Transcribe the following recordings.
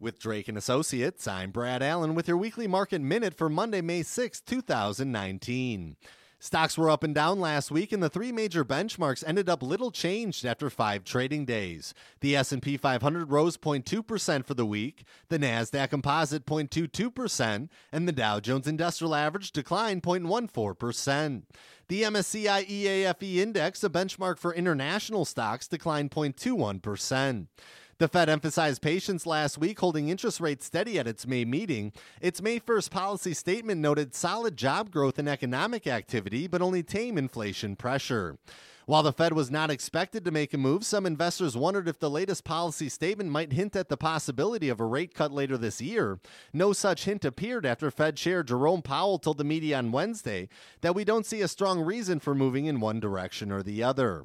With Drake and Associates, I'm Brad Allen with your weekly market minute for Monday, May 6, 2019. Stocks were up and down last week and the three major benchmarks ended up little changed after 5 trading days. The S&P 500 rose 0.2% for the week, the Nasdaq Composite 0.22%, and the Dow Jones Industrial Average declined 0.14%. The MSCI EAFE index, a benchmark for international stocks, declined 0.21%. The Fed emphasized patience last week, holding interest rates steady at its May meeting. Its May 1st policy statement noted solid job growth and economic activity, but only tame inflation pressure. While the Fed was not expected to make a move, some investors wondered if the latest policy statement might hint at the possibility of a rate cut later this year. No such hint appeared after Fed Chair Jerome Powell told the media on Wednesday that we don't see a strong reason for moving in one direction or the other.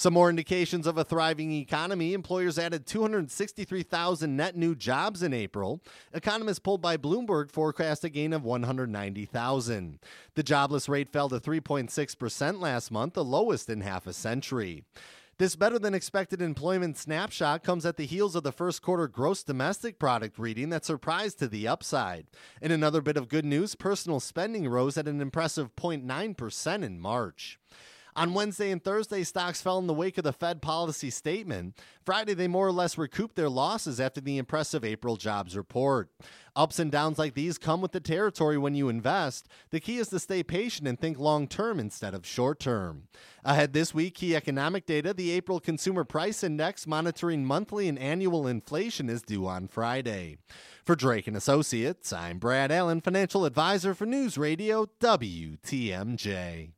Some more indications of a thriving economy. Employers added 263,000 net new jobs in April. Economists pulled by Bloomberg forecast a gain of 190,000. The jobless rate fell to 3.6% last month, the lowest in half a century. This better than expected employment snapshot comes at the heels of the first quarter gross domestic product reading that surprised to the upside. In another bit of good news, personal spending rose at an impressive 0.9% in March. On Wednesday and Thursday, stocks fell in the wake of the Fed policy statement. Friday, they more or less recouped their losses after the impressive April jobs report. Ups and downs like these come with the territory when you invest. The key is to stay patient and think long term instead of short term. Ahead this week, key economic data the April Consumer Price Index monitoring monthly and annual inflation is due on Friday. For Drake and Associates, I'm Brad Allen, financial advisor for News Radio WTMJ.